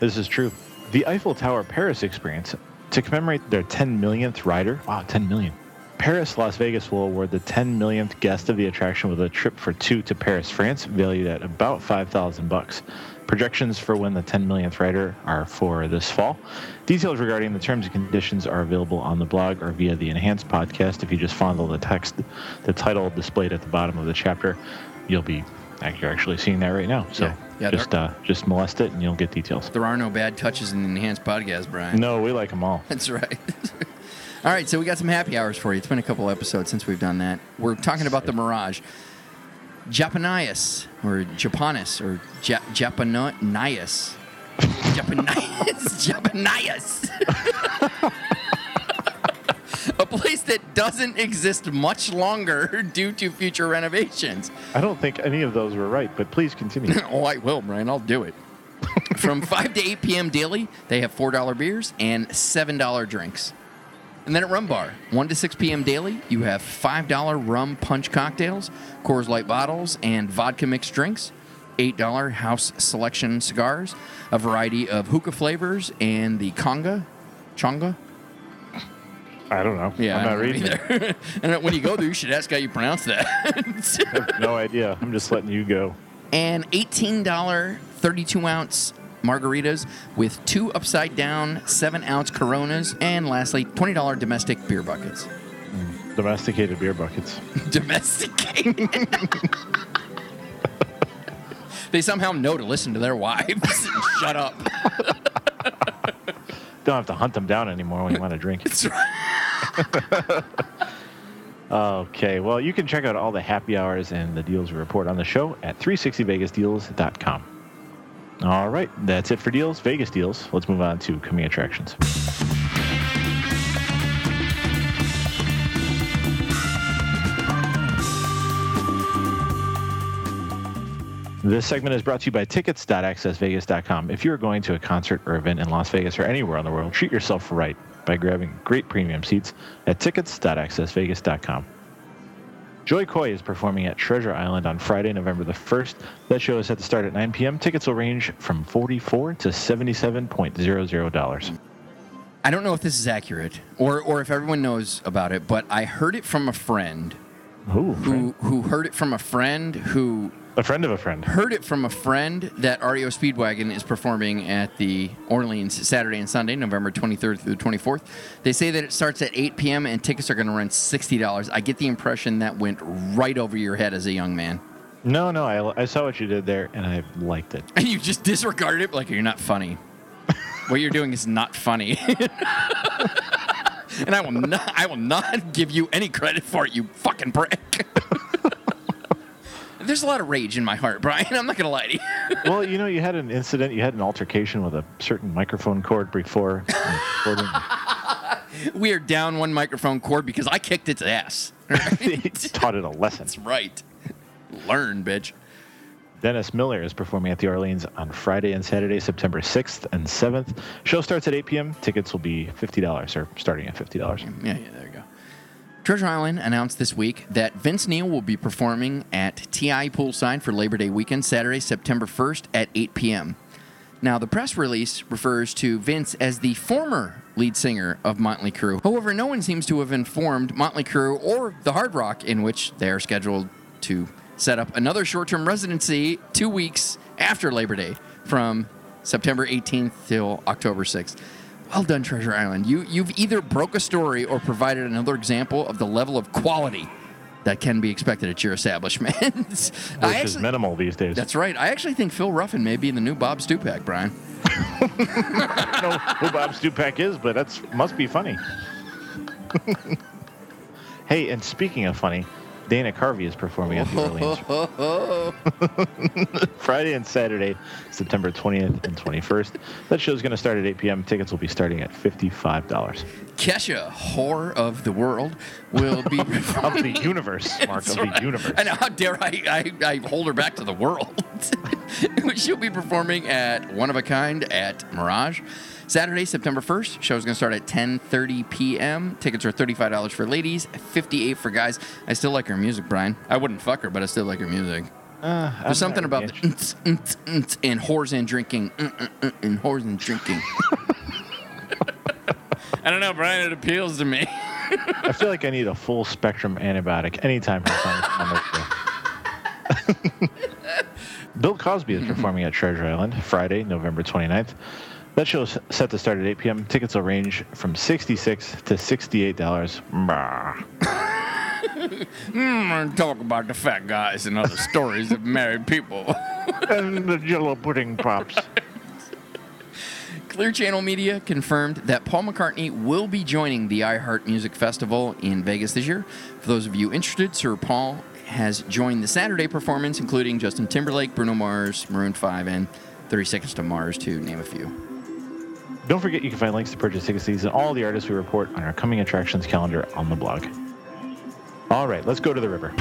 This is true. The Eiffel Tower Paris experience to commemorate their 10 millionth rider. Wow, 10 million. Paris Las Vegas will award the 10 millionth guest of the attraction with a trip for two to Paris, France, valued at about 5,000 bucks. Projections for when the 10 millionth rider are for this fall. Details regarding the terms and conditions are available on the blog or via the enhanced podcast. If you just fondle the text, the title displayed at the bottom of the chapter, you'll be you're actually seeing that right now. So Yeah. Yeah, just uh, just molest it and you'll get details. There are no bad touches in the enhanced podcast, Brian. No, we like them all. That's right. All right, so we got some happy hours for you. It's been a couple episodes since we've done that. We're talking about the Mirage. Japanias, or Japanis, or ja- Japanias. Japanias. Japanias. A place that doesn't exist much longer due to future renovations. I don't think any of those were right, but please continue. oh, I will, Brian. I'll do it. From 5 to 8 p.m. daily, they have $4 beers and $7 drinks. And then at Rum Bar, 1 to 6 p.m. daily, you have $5 rum punch cocktails, Coors Light bottles, and vodka mixed drinks. $8 house selection cigars, a variety of hookah flavors, and the conga, chonga. I don't know. Yeah, I'm not reading it. and when you go there, you should ask how you pronounce that. I have no idea. I'm just letting you go. and $18 32 ounce margaritas with two upside down 7 ounce coronas, and lastly, $20 domestic beer buckets. Mm, domesticated beer buckets. Domesticated. they somehow know to listen to their wives. Shut up. Don't have to hunt them down anymore when you want to drink. That's right. Okay, well, you can check out all the happy hours and the deals we report on the show at 360vegasdeals.com. All right, that's it for deals, Vegas deals. Let's move on to coming attractions. This segment is brought to you by tickets.accessvegas.com. If you're going to a concert or event in Las Vegas or anywhere in the world, treat yourself right by grabbing great premium seats at tickets.accessvegas.com. Jo Koy is performing at Treasure Island on Friday, November the 1st. That show is set to start at 9 p.m. Tickets will range from 44 to $77.00. I don't know if this is accurate or, or if everyone knows about it, but I heard it from a friend Ooh, who, who heard it from a friend who a friend of a friend. heard it from a friend that REO Speedwagon is performing at the Orleans Saturday and Sunday, November 23rd through the 24th. They say that it starts at 8 p.m. and tickets are going to run $60. I get the impression that went right over your head as a young man. No, no, I, I saw what you did there and I liked it. And you just disregarded it like you're not funny. what you're doing is not funny. and I will not I will not give you any credit for it, you fucking prick. There's a lot of rage in my heart, Brian. I'm not gonna lie to you. well, you know, you had an incident, you had an altercation with a certain microphone cord before. we are down one microphone cord because I kicked its ass. He taught it a lesson. That's right. Learn, bitch. Dennis Miller is performing at the Orleans on Friday and Saturday, September 6th and 7th. Show starts at 8 p.m. Tickets will be $50 or starting at $50. Yeah, yeah, there you go. Treasure Island announced this week that Vince Neil will be performing at TI Poolside for Labor Day weekend, Saturday, September 1st at 8 p.m. Now, the press release refers to Vince as the former lead singer of Motley Crue. However, no one seems to have informed Motley Crue or the Hard Rock, in which they are scheduled to set up another short term residency two weeks after Labor Day from September 18th till October 6th. Well done, Treasure Island. You, you've either broke a story or provided another example of the level of quality that can be expected at your establishment. I Which is minimal these days. that's right. I actually think Phil Ruffin may be in the new Bob Stupak, Brian. I don't know who Bob Stupak is, but that's must be funny. hey, and speaking of funny, Dana Carvey is performing at the Orleans Friday and Saturday, September 20th and 21st. That show's going to start at 8 p.m. Tickets will be starting at $55 Kesha, whore of the world, will be of the universe, Mark, of the universe. And. How dare I, I, I hold her back to the world? She'll be performing at One of a Kind at Mirage. Saturday, September 1st. Show's going to start at 10:30 p.m. Tickets are $35 for ladies, 58 for guys. I still like her music, Brian. I wouldn't fuck her, but I still like her music. Uh, There's something about the and whores and drinking mm, mm, mm, and whores and drinking. I don't know, Brian. It appeals to me. I feel like I need a full spectrum antibiotic anytime her song is on the show. Bill Cosby is performing at Treasure Island Friday, November 29th. That show is set to start at 8 p.m. Tickets will range from 66 to $68. Brah. Mm, talk about the fat guys and other stories of married people. and the jello pudding pops. Clear Channel Media confirmed that Paul McCartney will be joining the iHeart Music Festival in Vegas this year. For those of you interested, Sir Paul has joined the Saturday performance, including Justin Timberlake, Bruno Mars, Maroon 5, and 30 Seconds to Mars, to name a few. Don't forget you can find links to purchase tickets to these and all the artists we report on our coming attractions calendar on the blog. All right, let's go to the river.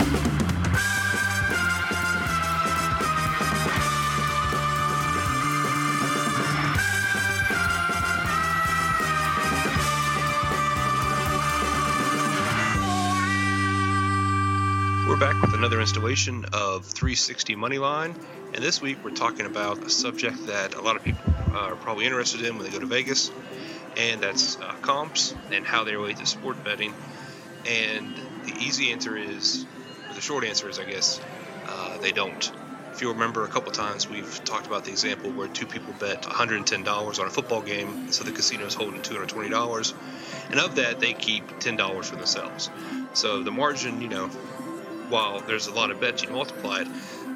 We're back with another installation of 360 Moneyline, and this week we're talking about a subject that a lot of people are probably interested in when they go to Vegas, and that's uh, comps and how they relate to sport betting. And the easy answer is, or the short answer is, I guess, uh, they don't. If you remember, a couple times we've talked about the example where two people bet $110 on a football game, so the casino's holding $220, and of that they keep $10 for themselves. So the margin, you know, while there's a lot of bets you multiply it,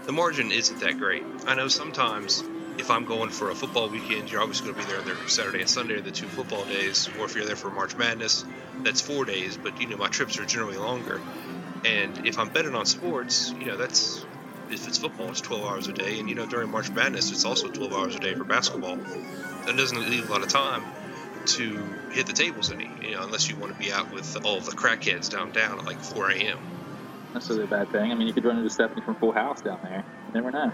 the margin isn't that great. I know sometimes if I'm going for a football weekend, you're obviously going to be there there Saturday and Sunday the two football days, or if you're there for March Madness, that's four days. But you know my trips are generally longer, and if I'm betting on sports, you know that's if it's football, it's 12 hours a day, and you know during March Madness, it's also 12 hours a day for basketball. That doesn't leave a lot of time to hit the tables any, you know, unless you want to be out with all the crackheads downtown at like 4 a.m. necessarily a bad thing. I mean, you could run into Stephanie from Full House down there. You never know.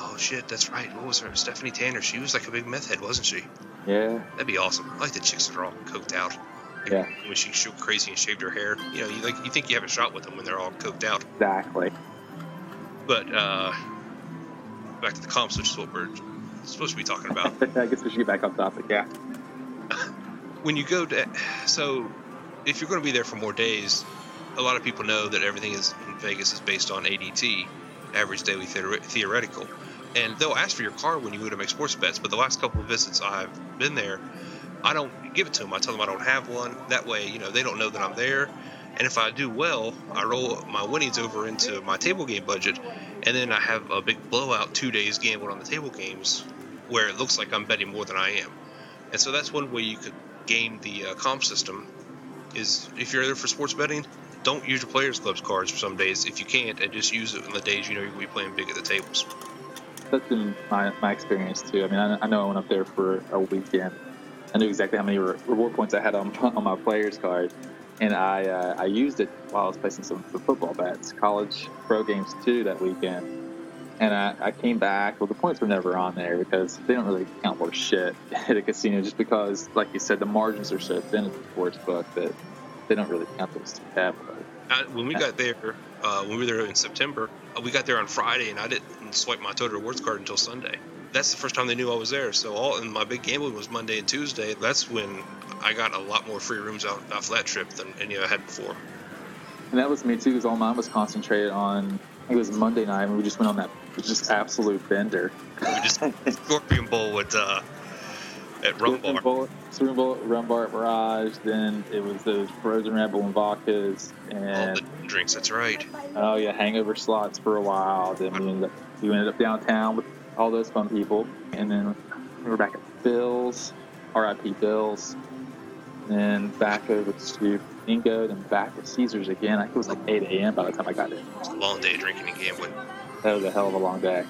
Oh shit, that's right. What was her? Stephanie Tanner. She was like a big meth head, wasn't she? Yeah. That'd be awesome. I like the chicks that are all coked out. Like, Yeah. When she shook crazy and shaved her hair, you know, you like you think you have a shot with them when they're all coked out. Exactly. But uh, back to the comps, which is what we're supposed to be talking about. I guess we should get back on topic. Yeah. when you go to so if you're going to be there for more days a lot of people know that everything is in vegas is based on adt average daily theore- theoretical. And they'll ask for your card when you go to make sports bets but the last couple of visits i've been there i don't give it to them i tell them i don't have one. That way you know they don't know that i'm there. And if i do well i roll my winnings over into my table game budget and then i have a big blowout two days gambling on the table games where it looks like i'm betting more than i am. And so that's one way you could game the uh, comp system. Is if you're there for sports betting, don't use your players clubs cards for some days if you can't, and just use it on the days you know you're gonna be playing big at the tables. That's been my, my experience too. I mean, I, I know I went up there for a weekend. I knew exactly how many re- reward points I had on, on my players card, and I uh, I used it while I was placing some, football bets, college pro games too that weekend. And I, I came back. Well, the points were never on there because they don't really count worth shit at a casino. Just because, like you said, the margins are so thin at the sports book that they don't really count those two tab. When we got there, uh, when we were there in September, uh, we got there on Friday, and I didn't swipe my Total Rewards card until Sunday. That's the first time they knew I was there. So all and my big gambling was Monday and Tuesday. That's when I got a lot more free rooms out off that trip than any I had before. And that was me too, because all mine was concentrated on. It was Monday night, and we just went on that just absolute bender. We just Scorpion Bowl with uh, at Rum Bar. Bowl, Scorpion Bowl, Rum Bar at Mirage. Then it was the Frozen Red Bull and vodkas, All and the drinks. That's right. oh yeah, hangover slots for a while. Then we ended up we ended up downtown with all those fun people, and then we were back at Bill's, R.I.P. Bill's, and then back over to Ingo, then back to Caesars again. I think it was like 8 a.m. by the time I got there. It was a long day drinking and gambling. That was a hell of a long day.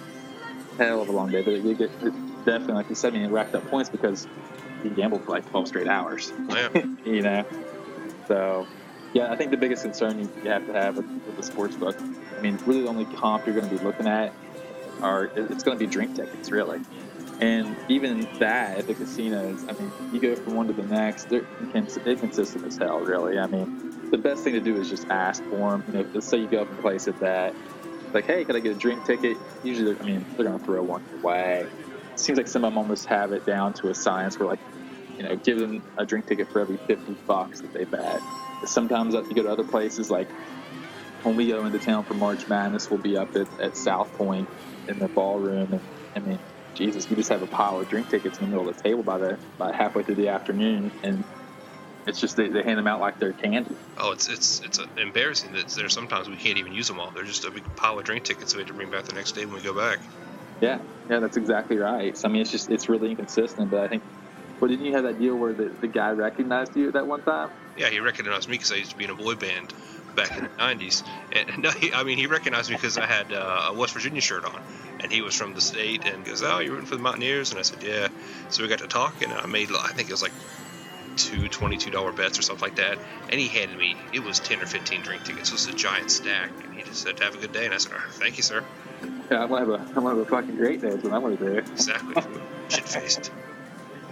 Hell of a long day, but it, it, it definitely, like you said, I mean, it racked up points because he gambled for like 12 straight hours. Yeah. you know, so yeah, I think the biggest concern you you have to have with, with the sports book, I mean, really the only comp you're going to be looking at are it's going to be drink tickets, really. And even that at the casinos, I mean, you go from one to the next, they're incons- inconsistent as hell, really. I mean, the best thing to do is just ask for them. You know, let's say you go up and place it that, like, hey, can I get a drink ticket? Usually, I mean, they're going to throw one away. Seems like some of them almost have it down to a science where, like, you know, give them a drink ticket for every 50 bucks that they bet. Sometimes if you go to other places, like when we go into town for March Madness, we'll be up at, at South Point in the ballroom. And I mean, Jesus, we just have a pile of drink tickets in the middle of the table by the by halfway through the afternoon. And it's just they, they hand them out like they're candy. Oh, it's it's it's embarrassing that there's sometimes we can't even use them all. They're just a big pile of drink tickets we have to bring back the next day when we go back. Yeah, yeah, that's exactly right. So I mean, it's just it's really inconsistent. But I think, well, didn't you have that deal where the, the guy recognized you that one time? Yeah, he recognized me because I used to be in a boy band back in the '90s. And no, he, I mean, he recognized me because I had uh, a West Virginia shirt on, and he was from the state. And goes, "Oh, you're rooting for the Mountaineers?" And I said, "Yeah." So we got to talking, and I made, I think it was like two twenty-two dollar bets or something like that. And he handed me, it was ten or fifteen drink tickets. It was a giant stack, and he just said, "Have a good day." And I said, "Oh, "Thank you, sir." Yeah, I'm gonna have a I'm gonna have a fucking great day. That's what I'm gonna do. Exactly. Shit faced.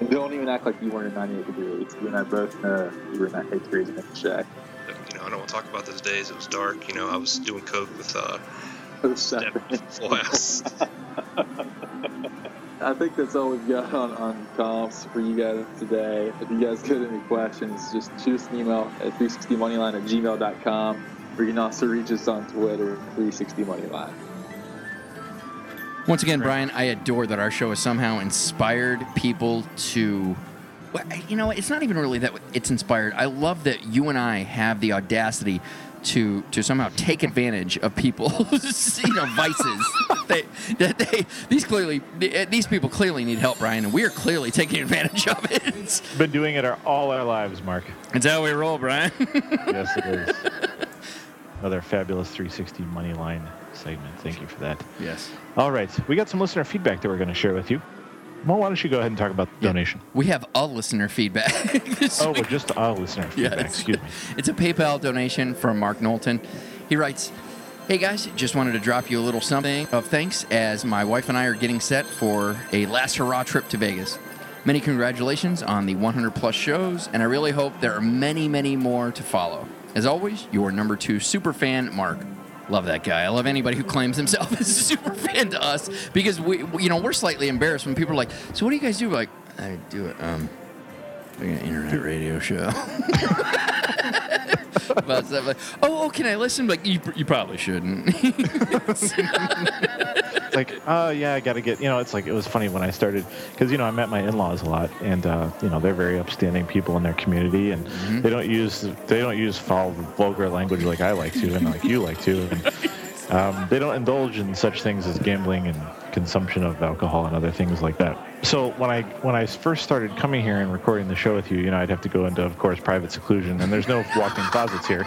And don't even act like you weren't in 98 degrees. You and I both know you were in that degrees in the shack. You know, I don't want to talk about those days. It was dark. You know, I was doing coke with uh. Full House. I think that's all we've got on, on comps for you guys today. If you guys got any questions, just shoot us an email at 360moneyline at gmail.com. Or you can also reach us on Twitter, 360moneyline. Once again, Brian, I adore that our show has somehow inspired people to. Well, you know, it's not even really that it's inspired. I love that you and I have the audacity to to somehow take advantage of people's you know vices. they, that they these clearly these people clearly need help, Brian, and we are clearly taking advantage of it. Been doing it our, all our lives, Mark. It's how we roll, Brian. yes, it is. Another fabulous 360 money line segment. Thank you for that. Yes. All right, we got some listener feedback that we're going to share with you. Well, why don't you go ahead and talk about the donation? We have a listener feedback. Oh, well, just a listener feedback. Excuse me. It's a PayPal donation from Mark Knowlton. He writes, Hey guys, just wanted to drop you a little something of thanks as my wife and I are getting set for a last hurrah trip to Vegas. Many congratulations on the 100 plus shows, and I really hope there are many, many more to follow. As always, your number two super fan, Mark. Love that guy. I love anybody who claims himself as a super fan to us because we, you know, we're slightly embarrassed when people are like, "So what do you guys do?" We're like, I do it. Um, like an internet radio show. About stuff like, oh, oh, can I listen? Like, you, you probably shouldn't. like, oh yeah, I got to get. You know, it's like it was funny when I started because you know I met my in-laws a lot, and uh, you know they're very upstanding people in their community, and they don't use they don't use foul vulgar language like I like to, and like you like to, and um, they don't indulge in such things as gambling and consumption of alcohol and other things like that. So when I when I first started coming here and recording the show with you, you know, I'd have to go into, of course, private seclusion, and there's no walk-in closets here.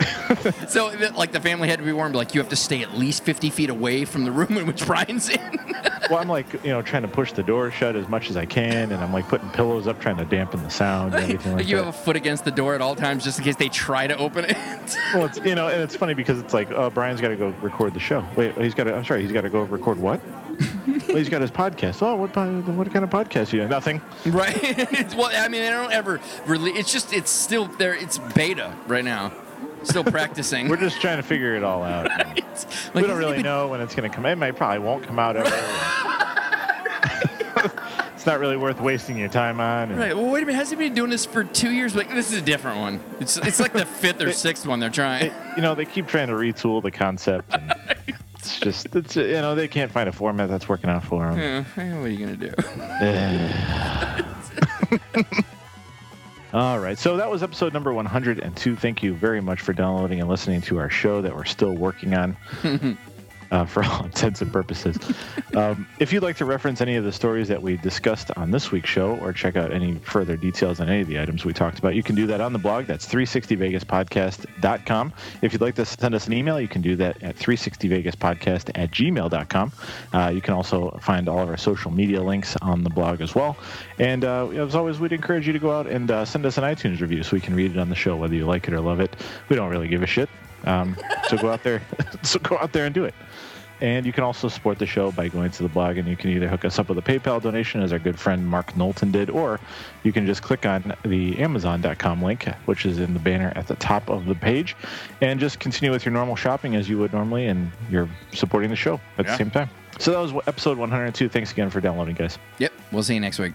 so, like, the family had to be warned, like, you have to stay at least 50 feet away from the room in which Brian's in. well, I'm like, you know, trying to push the door shut as much as I can, and I'm like putting pillows up, trying to dampen the sound and everything like you that. have a foot against the door at all times just in case they try to open it. well, it's you know, and it's funny because it's like, oh, Brian's got to go record the show. Wait, he's got to. I'm sorry, he's got to go record what? well, he's got his podcast. Oh, what uh, what kind of podcast? You nothing. Right. It's- well, I mean, I don't ever really. It's just it's still there. It's beta right now. Still practicing. We're just trying to figure it all out. It's- we don't really even- know when it's going to come. It might probably won't come out ever. it's not really worth wasting your time on. and- Right. Well, wait a minute. Has he been doing this for two years? Like, this is a different one. It's it's like the fifth or sixth one they're trying. it- you know, they keep trying to retool the concept. And it's just, it's you know, they can't find a format that's working out for them. Yeah, what are you gonna do? All right, so that was episode number 102. Thank you very much for downloading and listening to our show that we're still working on. uh, for all intents and purposes. Um, if you'd like to reference any of the stories that we discussed on this week's show or check out any further details on any of the items we talked about, you can do that on the blog. That's 360vegaspodcast.com. If you'd like to send us an email, you can do that at 360vegaspodcast at gmail.com. Uh, you can also find all of our social media links on the blog as well. And uh, as always, we'd encourage you to go out and uh, send us an iTunes review so we can read it on the show, whether you like it or love it. We don't really give a shit. Um, so go out there, so go out there and do it. And you can also support the show by going to the blog, and you can either hook us up with a PayPal donation, as our good friend Mark Knowlton did, or you can just click on the Amazon.com link, which is in the banner at the top of the page, and just continue with your normal shopping as you would normally, and you're supporting the show at Yeah. the same time. So that was episode 102. Thanks again for downloading, guys. Yep. We'll see you next week.